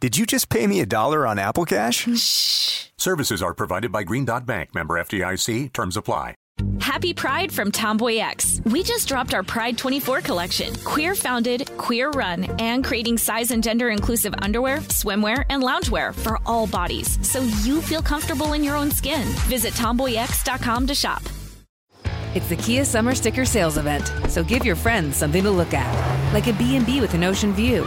Did you just pay me a dollar on Apple Cash? Shh. Services are provided by Green Dot Bank, member FDIC. Terms apply. Happy Pride from Tomboy X. We just dropped our Pride 24 collection. Queer founded, queer run, and creating size and gender inclusive underwear, swimwear, and loungewear for all bodies so you feel comfortable in your own skin. Visit tomboyx.com to shop. It's the Kia Summer Sticker Sales Event, so give your friends something to look at, like a B&B with an ocean view,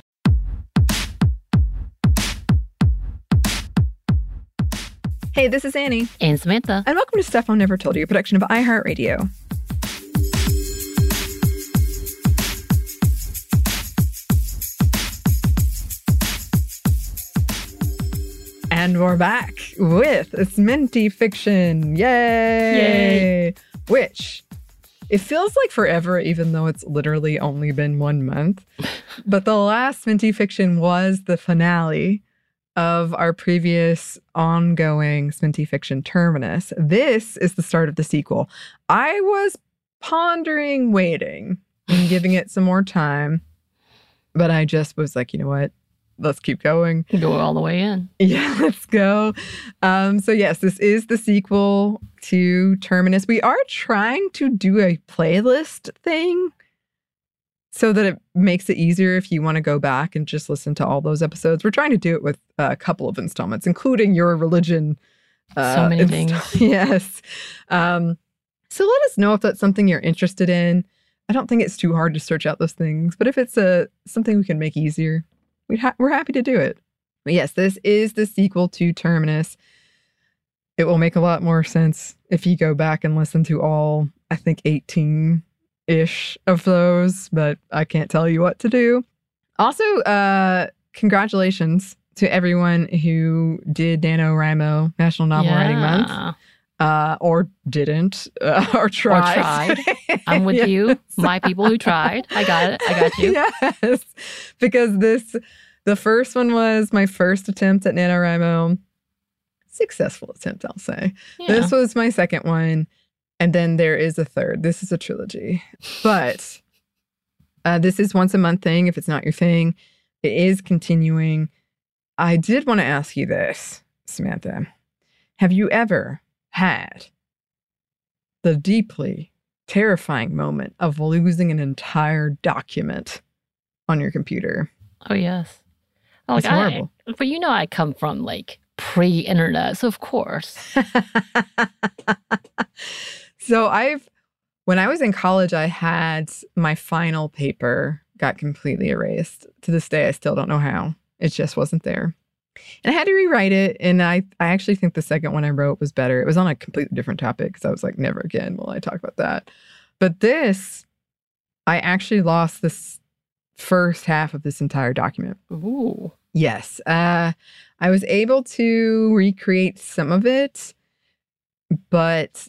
Hey, this is Annie, And Samantha. and welcome to Stuff I Never Told You, a production of iHeartRadio. And we're back with Sminty fiction. Yay! Yay. Which it feels like forever, even though it's literally only been one month. but the last Sminty fiction was the finale of our previous ongoing Sminty Fiction Terminus. This is the start of the sequel. I was pondering waiting and giving it some more time, but I just was like, you know what? Let's keep going. Go all the way in. Yeah, let's go. Um, so, yes, this is the sequel to Terminus. We are trying to do a playlist thing so that it makes it easier if you want to go back and just listen to all those episodes. We're trying to do it with a couple of installments, including your religion. uh, So many things. yes. Um, so let us know if that's something you're interested in. I don't think it's too hard to search out those things, but if it's a something we can make easier, we'd ha- we're happy to do it. But yes, this is the sequel to Terminus. It will make a lot more sense if you go back and listen to all, I think, 18 ish of those, but I can't tell you what to do. Also, uh, congratulations to everyone who did NaNoWriMo National Novel Writing Month, uh, or didn't, uh, or tried. I'm with Yes. you. My people who tried. I got it. I got you. yes, because this, the first one was my first attempt at NaNoWriMo. Successful attempt, I'll say. Yeah. This was my second one. And then there is a third. This is a trilogy. But uh, this is once a month thing if it's not your thing. It is continuing. I did want to ask you this, Samantha. Have you ever had the deeply terrifying moment of losing an entire document on your computer? Oh yes. Oh, It's like, I- horrible. but you know, I come from like pre-internet, so of course. so I've when I was in college, I had my final paper got completely erased. To this day, I still don't know how. It just wasn't there. And I had to rewrite it. And I, I actually think the second one I wrote was better. It was on a completely different topic because I was like, never again will I talk about that. But this, I actually lost this first half of this entire document. Ooh. Yes. Uh, I was able to recreate some of it, but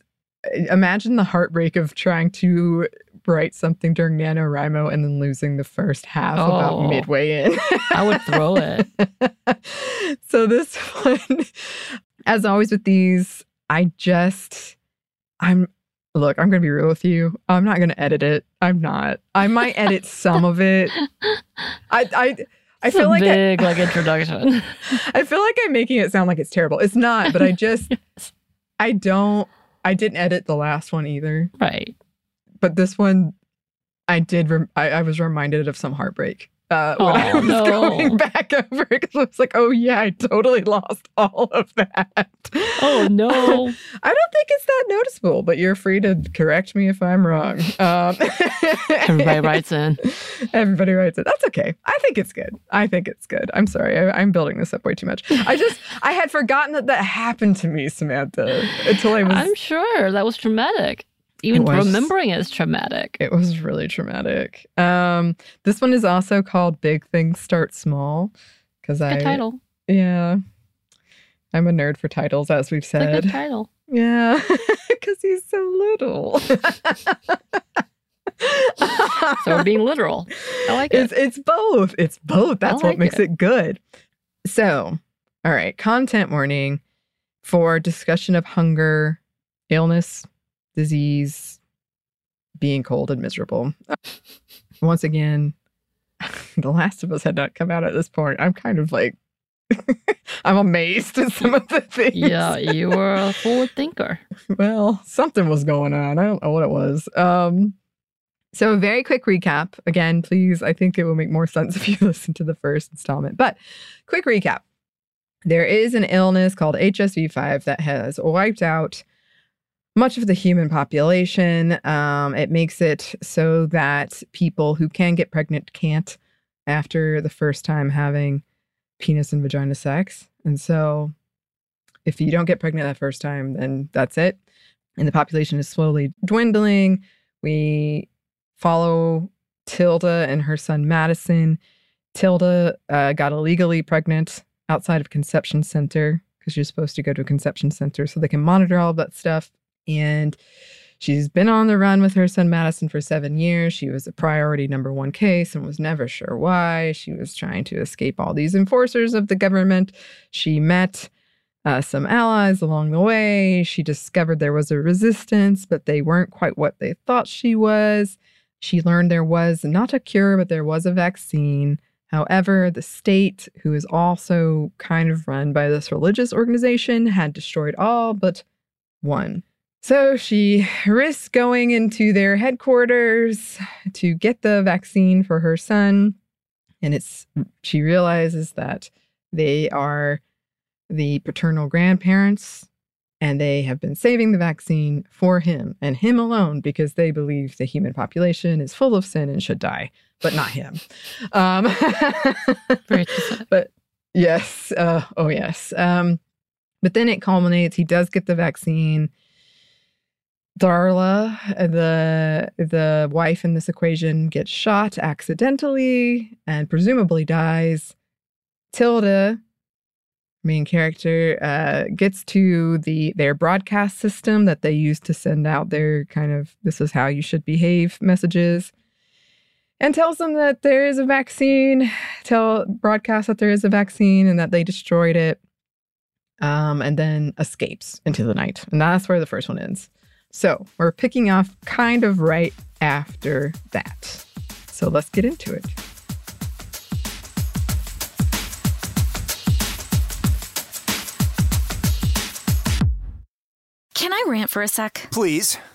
imagine the heartbreak of trying to write something during NaNoWriMo and then losing the first half Oh. about midway in. I would throw it. so this one, as always with these, I just, I'm, look, I'm going to be real with you. I'm not going to edit it. I'm not. I might edit some of it. I, I, I feel like I- big like introduction. I feel like I'm making it sound like it's terrible. It's not, but I just Yes. I don't I didn't edit the last one either. Right. But this one I did rem- I, I was reminded of some heartbreak uh, when I Oh, was no. going back over because I was like, oh yeah, I totally lost all of that. Oh no. I don't think it's that noticeable, but you're free to correct me if I'm wrong. Um, Everybody writes in. Everybody writes it. That's okay. I think it's good. I think it's good. I'm sorry. I, I'm building this up way too much. I just, I had forgotten that that happened to me, Samantha, until I was. I'm sure that was traumatic. Even was. remembering it is traumatic. it was really traumatic. Um, this one is also called "Big Things Start Small" because I, title. yeah, I'm a nerd for titles, as we've It's a good said. title. Yeah, because he's so little. So we're being literal. I like it's it. it's both. It's both. That's what makes it. it. good. So, all right, content warning for discussion of hunger, illness, disease, being cold and miserable. Once again, The Last of Us had not come out at this point. I'm kind of like I'm amazed at some of the things. Yeah, you were a forward thinker. well, something was going on. I don't know what it was. Um, so a very quick recap. Again, please, I think it will make more sense if you listen to the first installment. But quick recap. There is an illness called HSV5 that has wiped out much of the human population. Um, it makes it so that people who can get pregnant can't after the first time having penis and vagina sex. And so if you don't get pregnant that first time, then that's it. And the population is slowly dwindling. We follow Tilda and her son Madison. Tilda uh, got illegally pregnant outside of conception center because you're supposed to go to a conception center so they can monitor all of that stuff. And she's been on the run with her son Madison for seven years. She was a priority number one case and was never sure why. She was trying to escape all these enforcers of the government. She met uh, some allies along the way. She discovered there was a resistance, but they weren't quite what they thought she was. She learned there was not a cure, but there was a vaccine. However, the state, who is also kind of run by this religious organization, had destroyed all but one. So she risks going into their headquarters to get the vaccine for her son. And it's she realizes that they are the paternal grandparents and they have been saving the vaccine for him and him alone because they believe the human population is full of sin and should die, but not him. Um, but yes, uh, oh yes. Um, but then it culminates. He does get the vaccine. Darla, the the wife in this equation, gets shot accidentally and presumably dies. Tilda, main character, uh, gets to the their broadcast system that they use to send out their kind of "this is how you should behave" messages, and tells them that there is a vaccine. Tell broadcast that there is a vaccine and that they destroyed it. Um, and then escapes into the night, and that's where the first one ends. So we're picking off kind of right after that. So let's get into it. Can I rant for a sec? Please.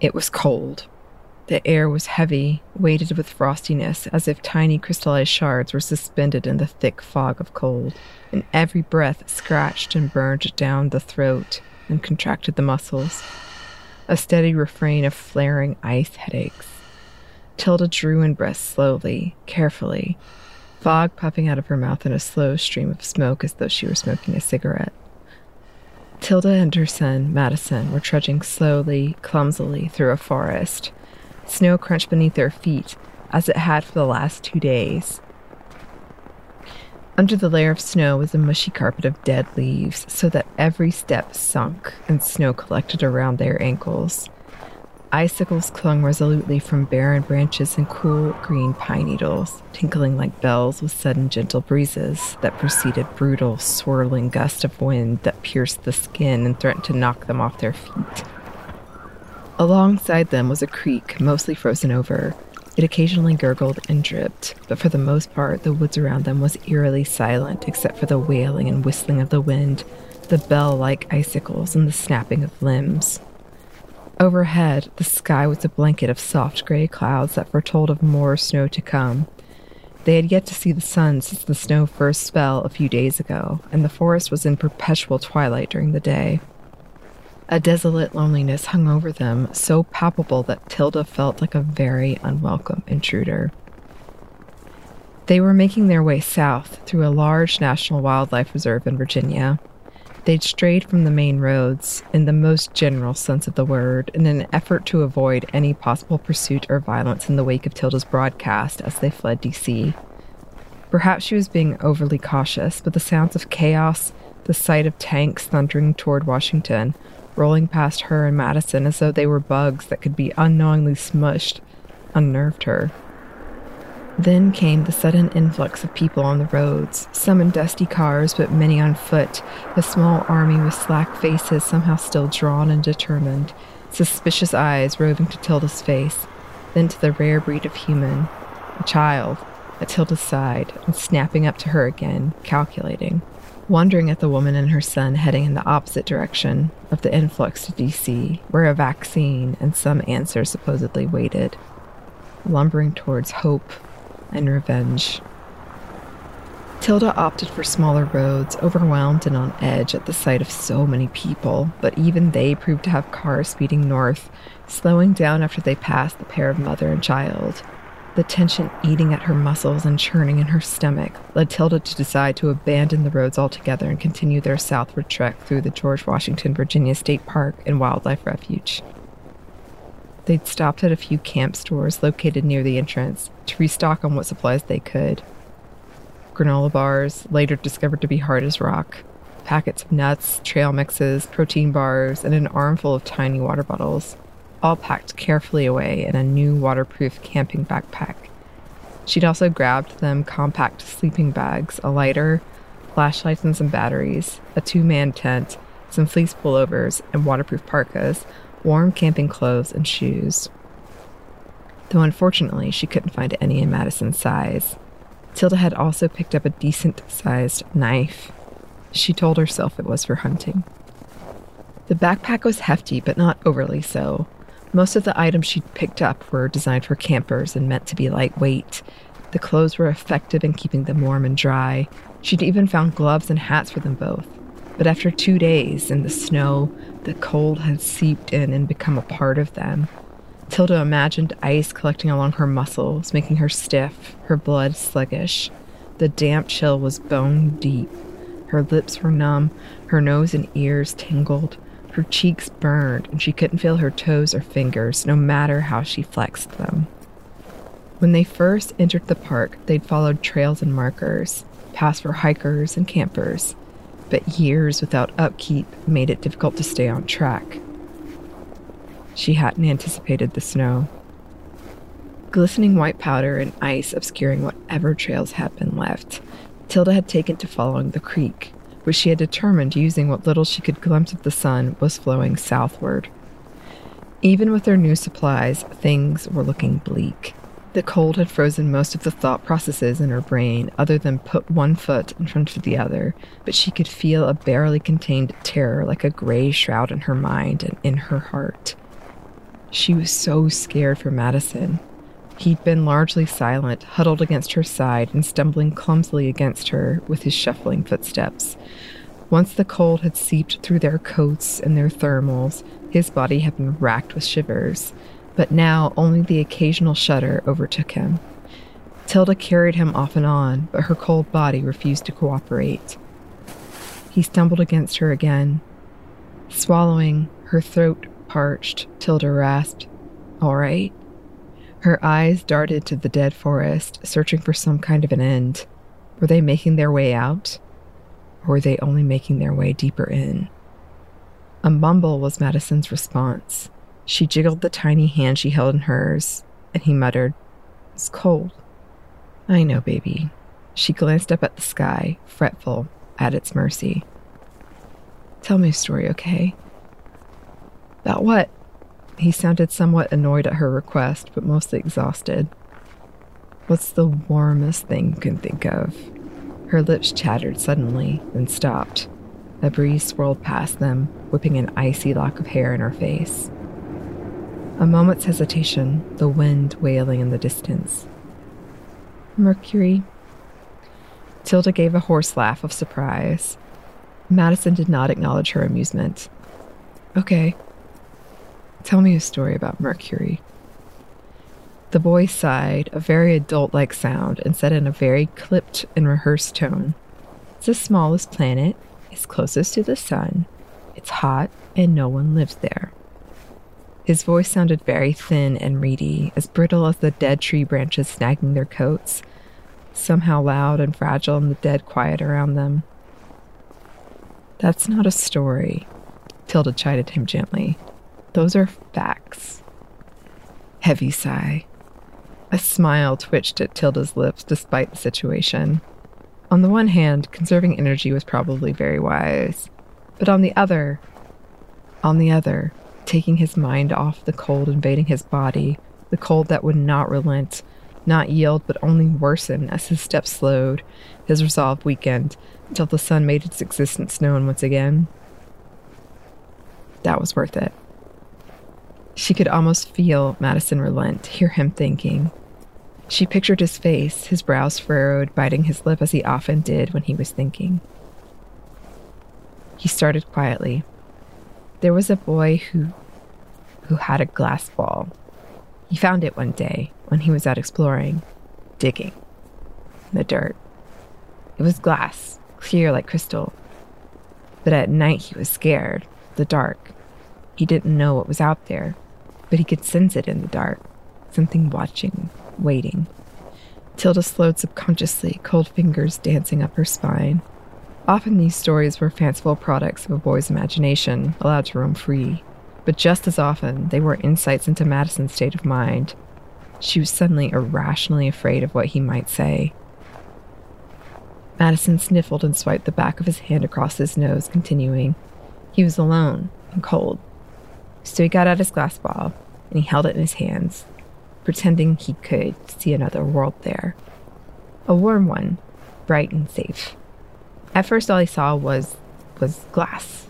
It was cold. The air was heavy, weighted with frostiness, as if tiny crystallized shards were suspended in the thick fog of cold, and every breath scratched and burned down the throat and contracted the muscles. A steady refrain of flaring ice headaches. Tilda drew in breath slowly, carefully, fog puffing out of her mouth in a slow stream of smoke as though she were smoking a cigarette. Tilda and her son, Madison, were trudging slowly, clumsily through a forest. Snow crunched beneath their feet, as it had for the last two days. Under the layer of snow was a mushy carpet of dead leaves, so that every step sunk and snow collected around their ankles. Icicles clung resolutely from barren branches and cool green pine needles, tinkling like bells with sudden gentle breezes that preceded brutal, swirling gusts of wind that pierced the skin and threatened to knock them off their feet. Alongside them was a creek, mostly frozen over. It occasionally gurgled and dripped, but for the most part, the woods around them was eerily silent except for the wailing and whistling of the wind, the bell like icicles, and the snapping of limbs. Overhead, the sky was a blanket of soft gray clouds that foretold of more snow to come. They had yet to see the sun since the snow first fell a few days ago, and the forest was in perpetual twilight during the day. A desolate loneliness hung over them, so palpable that Tilda felt like a very unwelcome intruder. They were making their way south through a large national wildlife reserve in Virginia. They'd strayed from the main roads, in the most general sense of the word, in an effort to avoid any possible pursuit or violence in the wake of Tilda's broadcast as they fled DC. Perhaps she was being overly cautious, but the sounds of chaos, the sight of tanks thundering toward Washington, rolling past her and Madison as though they were bugs that could be unknowingly smushed, unnerved her. Then came the sudden influx of people on the roads, some in dusty cars, but many on foot, a small army with slack faces somehow still drawn and determined, suspicious eyes roving to Tilda's face, then to the rare breed of human, a child, at Tilda's side, and snapping up to her again, calculating, wondering at the woman and her son heading in the opposite direction of the influx to DC, where a vaccine and some answer supposedly waited, lumbering towards hope and revenge. Tilda opted for smaller roads, overwhelmed and on edge at the sight of so many people, but even they proved to have cars speeding north, slowing down after they passed the pair of mother and child. The tension eating at her muscles and churning in her stomach led Tilda to decide to abandon the roads altogether and continue their southward trek through the George Washington Virginia State Park and Wildlife Refuge. They'd stopped at a few camp stores located near the entrance to restock on what supplies they could. Granola bars, later discovered to be hard as rock, packets of nuts, trail mixes, protein bars, and an armful of tiny water bottles, all packed carefully away in a new waterproof camping backpack. She'd also grabbed them compact sleeping bags, a lighter, flashlights and some batteries, a two man tent, some fleece pullovers, and waterproof parkas, warm camping clothes, and shoes. Though unfortunately, she couldn't find any in Madison's size. Tilda had also picked up a decent sized knife. She told herself it was for hunting. The backpack was hefty, but not overly so. Most of the items she'd picked up were designed for campers and meant to be lightweight. The clothes were effective in keeping them warm and dry. She'd even found gloves and hats for them both. But after two days in the snow, the cold had seeped in and become a part of them. Tilda imagined ice collecting along her muscles, making her stiff, her blood sluggish. The damp chill was bone deep. Her lips were numb, her nose and ears tingled. Her cheeks burned, and she couldn't feel her toes or fingers, no matter how she flexed them. When they first entered the park, they'd followed trails and markers, passed for hikers and campers, but years without upkeep made it difficult to stay on track. She hadn't anticipated the snow. Glistening white powder and ice obscuring whatever trails had been left, Tilda had taken to following the creek, which she had determined using what little she could glimpse of the sun was flowing southward. Even with their new supplies, things were looking bleak. The cold had frozen most of the thought processes in her brain, other than put one foot in front of the other, but she could feel a barely contained terror like a gray shroud in her mind and in her heart. She was so scared for Madison. He'd been largely silent, huddled against her side and stumbling clumsily against her with his shuffling footsteps. Once the cold had seeped through their coats and their thermals, his body had been racked with shivers but now only the occasional shudder overtook him. Tilda carried him off and on, but her cold body refused to cooperate. He stumbled against her again. Swallowing, her throat parched, Tilda rasped, All right? Her eyes darted to the dead forest, searching for some kind of an end. Were they making their way out? Or were they only making their way deeper in? A mumble was Madison's response. She jiggled the tiny hand she held in hers, and he muttered, It's cold. I know, baby. She glanced up at the sky, fretful, at its mercy. Tell me a story, okay? About what? He sounded somewhat annoyed at her request, but mostly exhausted. What's the warmest thing you can think of? Her lips chattered suddenly, then stopped. A breeze swirled past them, whipping an icy lock of hair in her face. A moment's hesitation, the wind wailing in the distance. Mercury. Tilda gave a hoarse laugh of surprise. Madison did not acknowledge her amusement. Okay. Tell me a story about Mercury. The boy sighed, a very adult like sound, and said in a very clipped and rehearsed tone It's the smallest planet, it's closest to the sun, it's hot, and no one lives there. His voice sounded very thin and reedy, as brittle as the dead tree branches snagging their coats, somehow loud and fragile in the dead quiet around them. That's not a story, Tilda chided him gently. Those are facts. Heavy sigh. A smile twitched at Tilda's lips despite the situation. On the one hand, conserving energy was probably very wise, but on the other, on the other, taking his mind off the cold invading his body, the cold that would not relent, not yield, but only worsen as his steps slowed, his resolve weakened, until the sun made its existence known once again. That was worth it. She could almost feel Madison relent, hear him thinking. She pictured his face, his brows furrowed, biting his lip as he often did when he was thinking. He started quietly. There was a boy who who had a glass ball. He found it one day when he was out exploring, digging in the dirt. It was glass, clear like crystal. But at night he was scared, the dark. He didn't know what was out there, but he could sense it in the dark. Something watching, waiting. Tilda slowed subconsciously, cold fingers dancing up her spine. Often these stories were fanciful products of a boy's imagination, allowed to roam free. But just as often, they were insights into Madison's state of mind. She was suddenly irrationally afraid of what he might say. Madison sniffled and swiped the back of his hand across his nose, continuing. He was alone and cold. So he got out his glass ball and he held it in his hands, pretending he could see another world there. A warm one, bright and safe. At first, all he saw was was glass,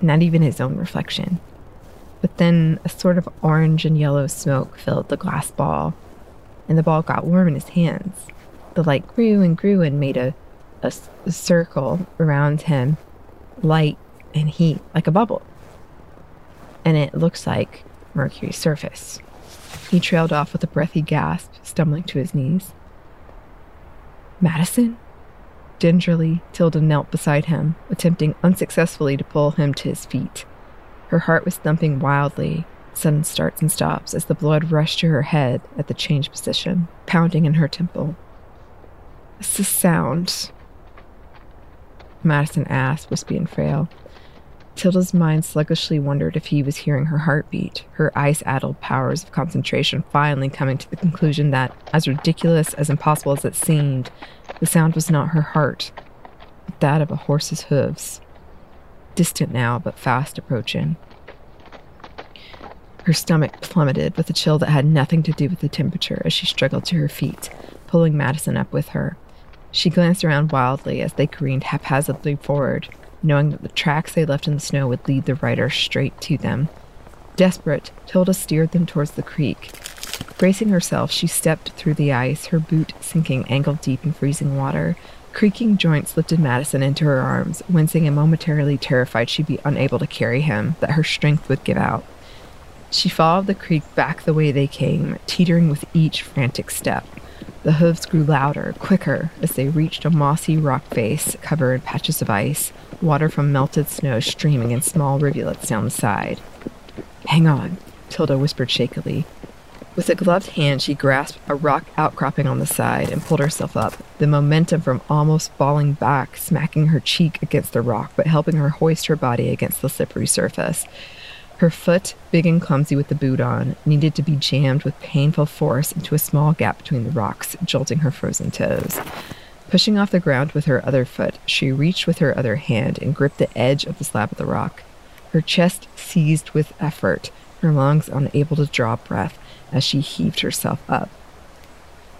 not even his own reflection. But then a sort of orange and yellow smoke filled the glass ball, and the ball got warm in his hands. The light grew and grew and made a, a, a circle around him, light and heat, like a bubble. And it looks like Mercury's surface. He trailed off with a breathy gasp, stumbling to his knees. Madison? Gingerly, Tilda knelt beside him, attempting unsuccessfully to pull him to his feet. Her heart was thumping wildly, sudden starts and stops as the blood rushed to her head at the change position, pounding in her temple. What's the sound? Madison asked, wispy and frail. Tilda's mind sluggishly wondered if he was hearing her heartbeat, her ice addled powers of concentration finally coming to the conclusion that, as ridiculous as impossible as it seemed, the sound was not her heart, but that of a horse's hooves. Distant now, but fast approaching. Her stomach plummeted with a chill that had nothing to do with the temperature as she struggled to her feet, pulling Madison up with her. She glanced around wildly as they careened haphazardly forward, knowing that the tracks they left in the snow would lead the rider straight to them. Desperate, Tilda steered them towards the creek. Bracing herself, she stepped through the ice, her boot sinking ankle deep in freezing water. Creaking joints lifted Madison into her arms, wincing and momentarily terrified she'd be unable to carry him, that her strength would give out. She followed the creek back the way they came, teetering with each frantic step. The hooves grew louder, quicker, as they reached a mossy rock face covered in patches of ice, water from melted snow streaming in small rivulets down the side. Hang on, Tilda whispered shakily. With a gloved hand, she grasped a rock outcropping on the side and pulled herself up, the momentum from almost falling back smacking her cheek against the rock but helping her hoist her body against the slippery surface. Her foot, big and clumsy with the boot on, needed to be jammed with painful force into a small gap between the rocks, jolting her frozen toes. Pushing off the ground with her other foot, she reached with her other hand and gripped the edge of the slab of the rock. Her chest seized with effort, her lungs unable to draw breath as she heaved herself up.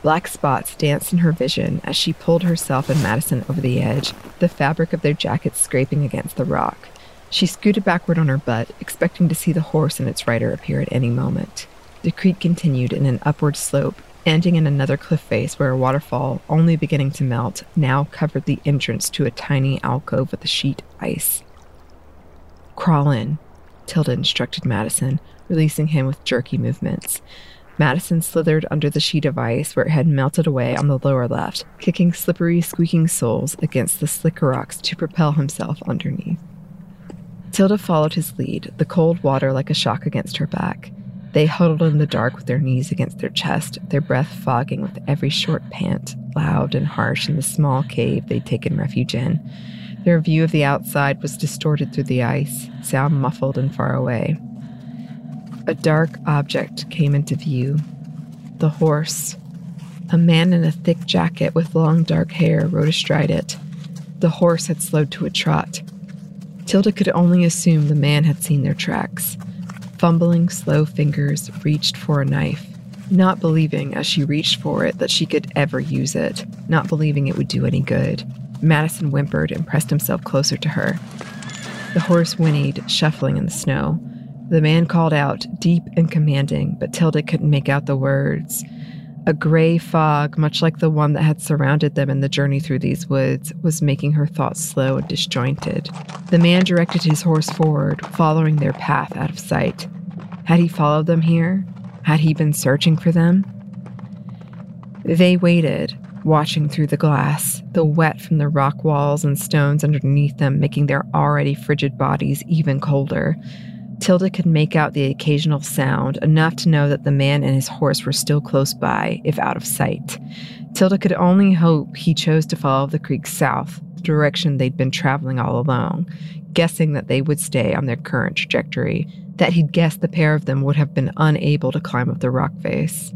Black spots danced in her vision as she pulled herself and Madison over the edge, the fabric of their jackets scraping against the rock. She scooted backward on her butt, expecting to see the horse and its rider appear at any moment. The creek continued in an upward slope, ending in another cliff face where a waterfall, only beginning to melt, now covered the entrance to a tiny alcove with a sheet ice. Crawl in, Tilda instructed Madison, releasing him with jerky movements. Madison slithered under the sheet of ice where it had melted away on the lower left, kicking slippery, squeaking soles against the slicker rocks to propel himself underneath. Tilda followed his lead, the cold water like a shock against her back. They huddled in the dark with their knees against their chest, their breath fogging with every short pant, loud and harsh in the small cave they'd taken refuge in. Their view of the outside was distorted through the ice, sound muffled and far away. A dark object came into view. The horse. A man in a thick jacket with long dark hair rode astride it. The horse had slowed to a trot. Tilda could only assume the man had seen their tracks. Fumbling, slow fingers reached for a knife, not believing as she reached for it that she could ever use it, not believing it would do any good. Madison whimpered and pressed himself closer to her. The horse whinnied, shuffling in the snow. The man called out, deep and commanding, but Tilda couldn't make out the words. A gray fog, much like the one that had surrounded them in the journey through these woods, was making her thoughts slow and disjointed. The man directed his horse forward, following their path out of sight. Had he followed them here? Had he been searching for them? They waited, watching through the glass, the wet from the rock walls and stones underneath them making their already frigid bodies even colder. Tilda could make out the occasional sound, enough to know that the man and his horse were still close by, if out of sight. Tilda could only hope he chose to follow the creek south, the direction they'd been traveling all along, guessing that they would stay on their current trajectory, that he'd guessed the pair of them would have been unable to climb up the rock face.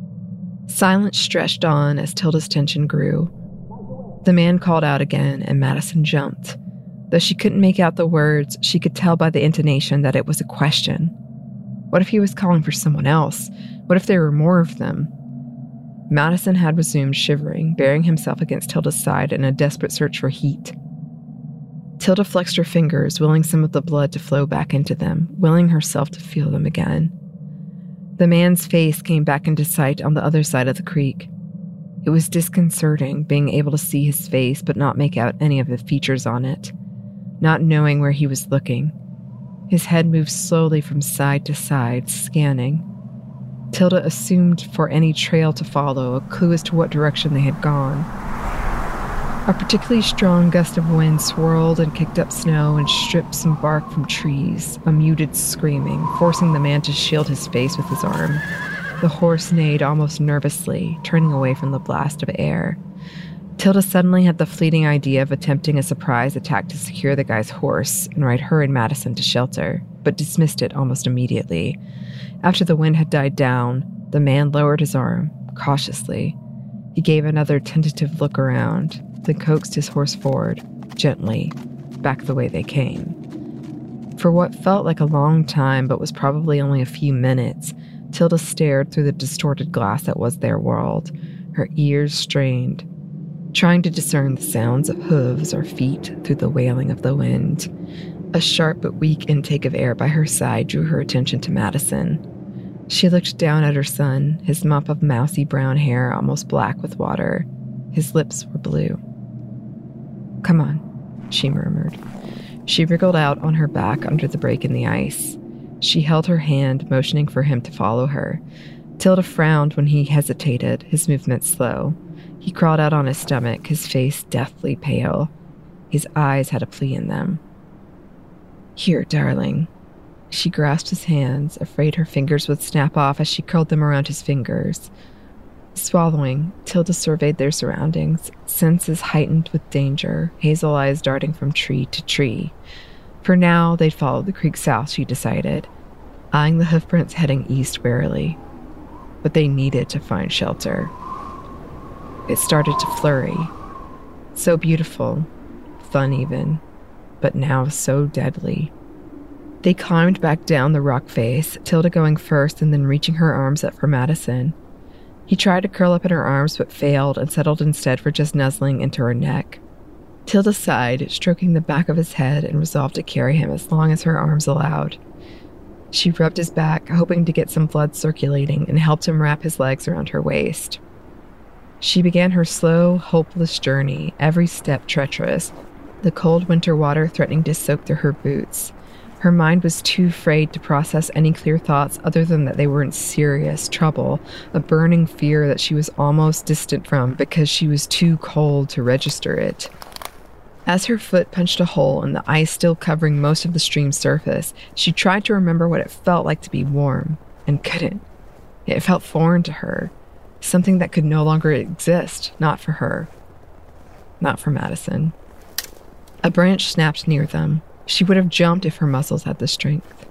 Silence stretched on as Tilda's tension grew. The man called out again, and Madison jumped. Though she couldn't make out the words, she could tell by the intonation that it was a question. What if he was calling for someone else? What if there were more of them? Madison had resumed shivering, bearing himself against Tilda's side in a desperate search for heat. Tilda flexed her fingers, willing some of the blood to flow back into them, willing herself to feel them again. The man's face came back into sight on the other side of the creek. It was disconcerting being able to see his face but not make out any of the features on it not knowing where he was looking. His head moved slowly from side to side, scanning. Tilda assumed for any trail to follow, a clue as to what direction they had gone. A particularly strong gust of wind swirled and kicked up snow and stripped some bark from trees, a muted screaming, forcing the man to shield his face with his arm. The horse neighed almost nervously, turning away from the blast of air. Tilda suddenly had the fleeting idea of attempting a surprise attack to secure the guy's horse and ride her and Madison to shelter, but dismissed it almost immediately. After the wind had died down, the man lowered his arm, cautiously. He gave another tentative look around, then coaxed his horse forward, gently, back the way they came. For what felt like a long time but was probably only a few minutes, Tilda stared through the distorted glass that was their world, her ears strained, trying to discern the sounds of hooves or feet through the wailing of the wind. A sharp but weak intake of air by her side drew her attention to Madison. She looked down at her son, his mop of mousy brown hair almost black with water. His lips were blue. Come on, she murmured. She wriggled out on her back under the break in the ice. She held her hand, motioning for him to follow her. Tilda frowned when he hesitated, his movements slow. He crawled out on his stomach, his face deathly pale. His eyes had a plea in them. Here, darling. She grasped his hands, afraid her fingers would snap off as she curled them around his fingers. Swallowing, Tilda surveyed their surroundings, senses heightened with danger, hazel eyes darting from tree to tree. For now, they'd follow the creek south, she decided, eyeing the hoofprints heading east warily. But they needed to find shelter. It started to flurry. So beautiful, fun even, but now so deadly. They climbed back down the rock face, Tilda going first and then reaching her arms up for Madison. He tried to curl up in her arms but failed and settled instead for just nuzzling into her neck. Tilda sighed, stroking the back of his head, and resolved to carry him as long as her arms allowed. She rubbed his back, hoping to get some blood circulating, and helped him wrap his legs around her waist. She began her slow, hopeless journey, every step treacherous, the cold winter water threatening to soak through her boots. Her mind was too afraid to process any clear thoughts other than that they were in serious trouble, a burning fear that she was almost distant from because she was too cold to register it. As her foot punched a hole in the ice still covering most of the stream's surface, she tried to remember what it felt like to be warm, and couldn't. It felt foreign to her, something that could no longer exist, not for her, not for Madison. A branch snapped near them, she would have jumped if her muscles had the strength.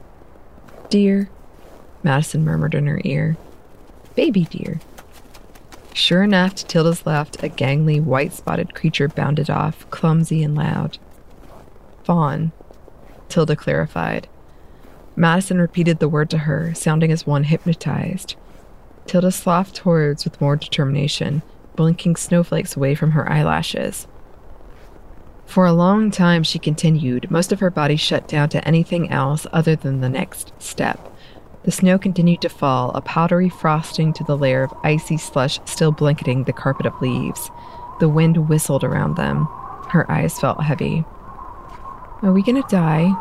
Deer, Madison murmured in her ear. Baby deer. Sure enough, to Tilda's left, a gangly, white spotted creature bounded off, clumsy and loud. Fawn, Tilda clarified. Madison repeated the word to her, sounding as one hypnotized. Tilda sloughed towards with more determination, blinking snowflakes away from her eyelashes. For a long time, she continued, most of her body shut down to anything else other than the next step. The snow continued to fall, a powdery frosting to the layer of icy slush still blanketing the carpet of leaves. The wind whistled around them. Her eyes felt heavy. Are we gonna die?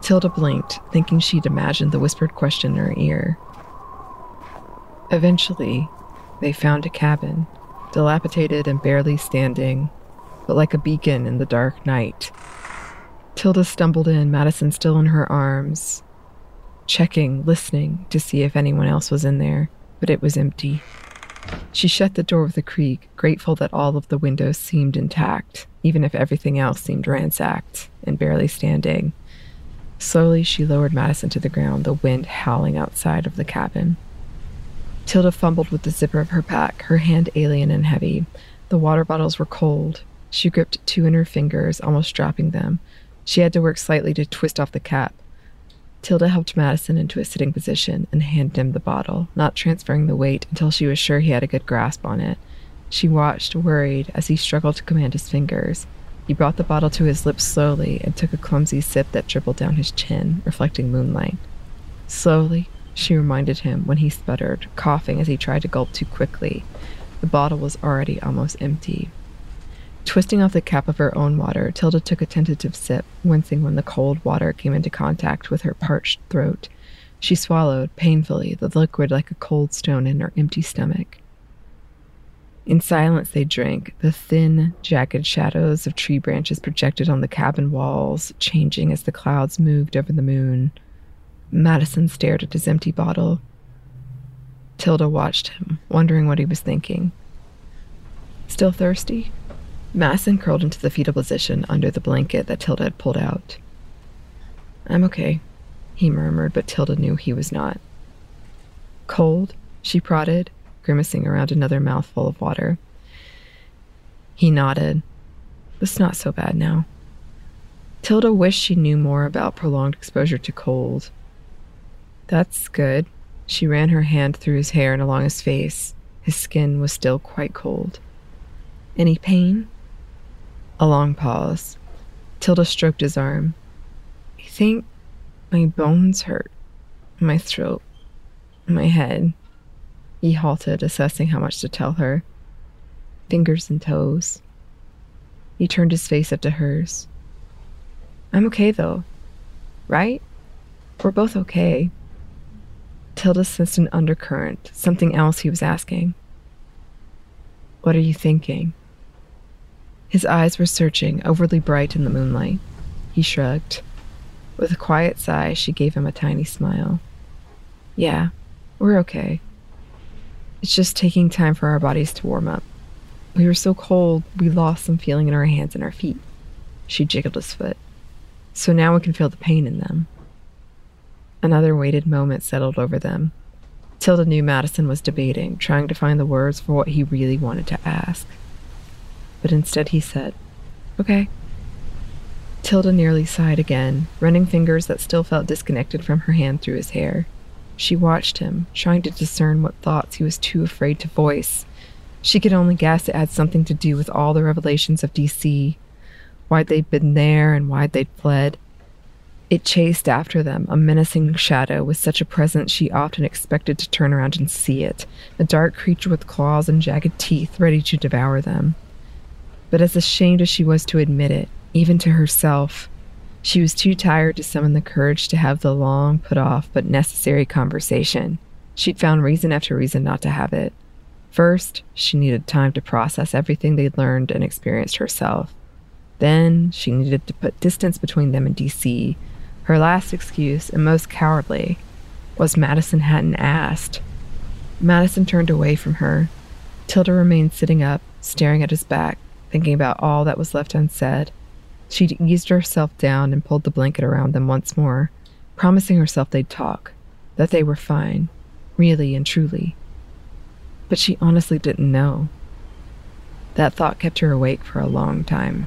Tilda blinked, thinking she'd imagined the whispered question in her ear. Eventually, they found a cabin, dilapidated and barely standing, but like a beacon in the dark night. Tilda stumbled in, Madison still in her arms, checking, listening to see if anyone else was in there, but it was empty. She shut the door with a creak, grateful that all of the windows seemed intact, even if everything else seemed ransacked and barely standing. Slowly, she lowered Madison to the ground, the wind howling outside of the cabin. Tilda fumbled with the zipper of her pack, her hand alien and heavy. The water bottles were cold, she gripped two in her fingers, almost dropping them. She had to work slightly to twist off the cap. Tilda helped Madison into a sitting position and handed him the bottle, not transferring the weight until she was sure he had a good grasp on it. She watched, worried, as he struggled to command his fingers. He brought the bottle to his lips slowly and took a clumsy sip that dribbled down his chin, reflecting moonlight. Slowly, she reminded him when he sputtered, coughing as he tried to gulp too quickly. The bottle was already almost empty, Twisting off the cap of her own water, Tilda took a tentative sip, wincing when the cold water came into contact with her parched throat. She swallowed, painfully, the liquid like a cold stone in her empty stomach. In silence, they drank, the thin, jagged shadows of tree branches projected on the cabin walls, changing as the clouds moved over the moon. Madison stared at his empty bottle. Tilda watched him, wondering what he was thinking. Still thirsty? Madison curled into the fetal position under the blanket that Tilda had pulled out. I'm okay, he murmured, but Tilda knew he was not. Cold? She prodded, grimacing around another mouthful of water. He nodded. It's not so bad now. Tilda wished she knew more about prolonged exposure to cold. That's good. She ran her hand through his hair and along his face. His skin was still quite cold. Any pain? A long pause. Tilda stroked his arm. I think my bones hurt. My throat. My head. He halted, assessing how much to tell her. Fingers and toes. He turned his face up to hers. I'm okay, though. Right? We're both okay. Tilda sensed an undercurrent, something else he was asking. What are you thinking? His eyes were searching, overly bright in the moonlight. He shrugged. With a quiet sigh, she gave him a tiny smile. Yeah, we're okay. It's just taking time for our bodies to warm up. We were so cold, we lost some feeling in our hands and our feet. She jiggled his foot. So now we can feel the pain in them. Another weighted moment settled over them. Tilda knew Madison was debating, trying to find the words for what he really wanted to ask. But instead he said, Okay. Tilda nearly sighed again, running fingers that still felt disconnected from her hand through his hair. She watched him, trying to discern what thoughts he was too afraid to voice. She could only guess it had something to do with all the revelations of DC, why they'd been there and why they'd fled. It chased after them, a menacing shadow with such a presence she often expected to turn around and see it, a dark creature with claws and jagged teeth ready to devour them. But as ashamed as she was to admit it, even to herself, she was too tired to summon the courage to have the long, put off, but necessary conversation. She'd found reason after reason not to have it. First, she needed time to process everything they'd learned and experienced herself. Then, she needed to put distance between them and DC. Her last excuse, and most cowardly, was Madison hadn't asked. Madison turned away from her. Tilda remained sitting up, staring at his back, thinking about all that was left unsaid. She'd eased herself down and pulled the blanket around them once more, promising herself they'd talk, that they were fine, really and truly. But she honestly didn't know. That thought kept her awake for a long time.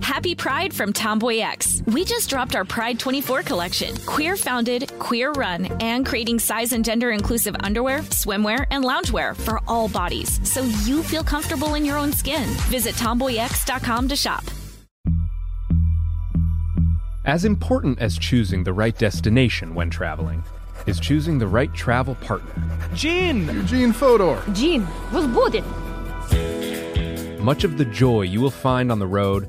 Happy Pride from TomboyX. We just dropped our Pride 24 collection. Queer founded, queer run, and creating size and gender inclusive underwear, swimwear, and loungewear for all bodies so you feel comfortable in your own skin. Visit tomboyx.com to shop. As important as choosing the right destination when traveling is choosing the right travel partner. Gene! Eugene Fodor! Gene, was it! Much of the joy you will find on the road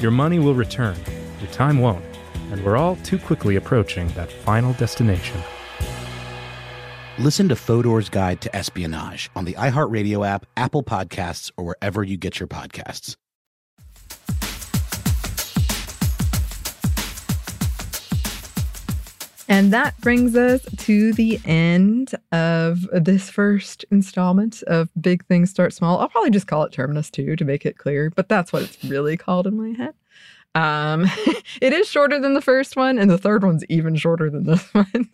Your money will return, your time won't, and we're all too quickly approaching that final destination. Listen to Fodor's Guide to Espionage on the iHeartRadio app, Apple Podcasts, or wherever you get your podcasts. And that brings us to the end of this first installment of Big Things Start Small. I'll probably just call it Terminus 2 to make it clear, but that's what it's really called in my head. Um, it is shorter than the first one, and the third one's even shorter than this one.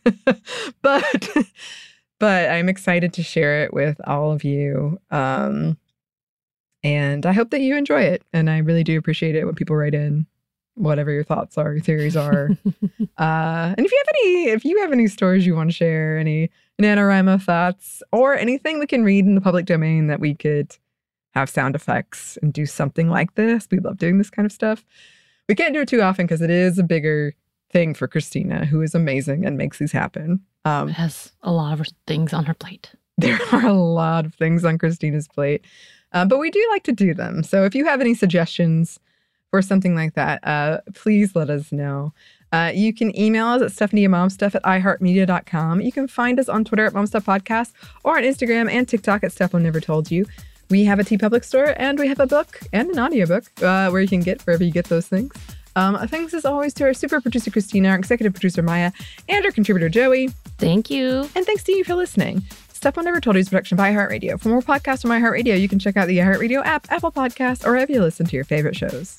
but but I'm excited to share it with all of you. Um, and I hope that you enjoy it. And I really do appreciate it when people write in whatever your thoughts are, your theories are. uh, and if you have any, if you have any stories you want to share, any NaNoWriMo thoughts, or anything we can read in the public domain that we could have sound effects and do something like this, we love doing this kind of stuff. We can't do it too often because it is a bigger thing for Christina, who is amazing and makes these happen. Um, has a lot of things on her plate. There are a lot of things on Christina's plate, uh, but we do like to do them. So if you have any suggestions for something like that, uh, please let us know. Uh, you can email us at stephanieandmomstuff at iheartmedia.com. You can find us on Twitter at momstuffpodcast or on Instagram and TikTok at Steph Never Told You. We have a TeePublic store and we have a book and an audiobook uh, where you can get wherever you get those things. Um, thanks as always to our super producer Christina, our executive producer Maya, and our contributor Joey. Thank you. And thanks to you for listening. Stuff Mom Never Told You is production by iHeartRadio. For more podcasts from iHeartRadio, you can check out the iHeartRadio app, Apple Podcasts, or wherever you listen to your favorite shows.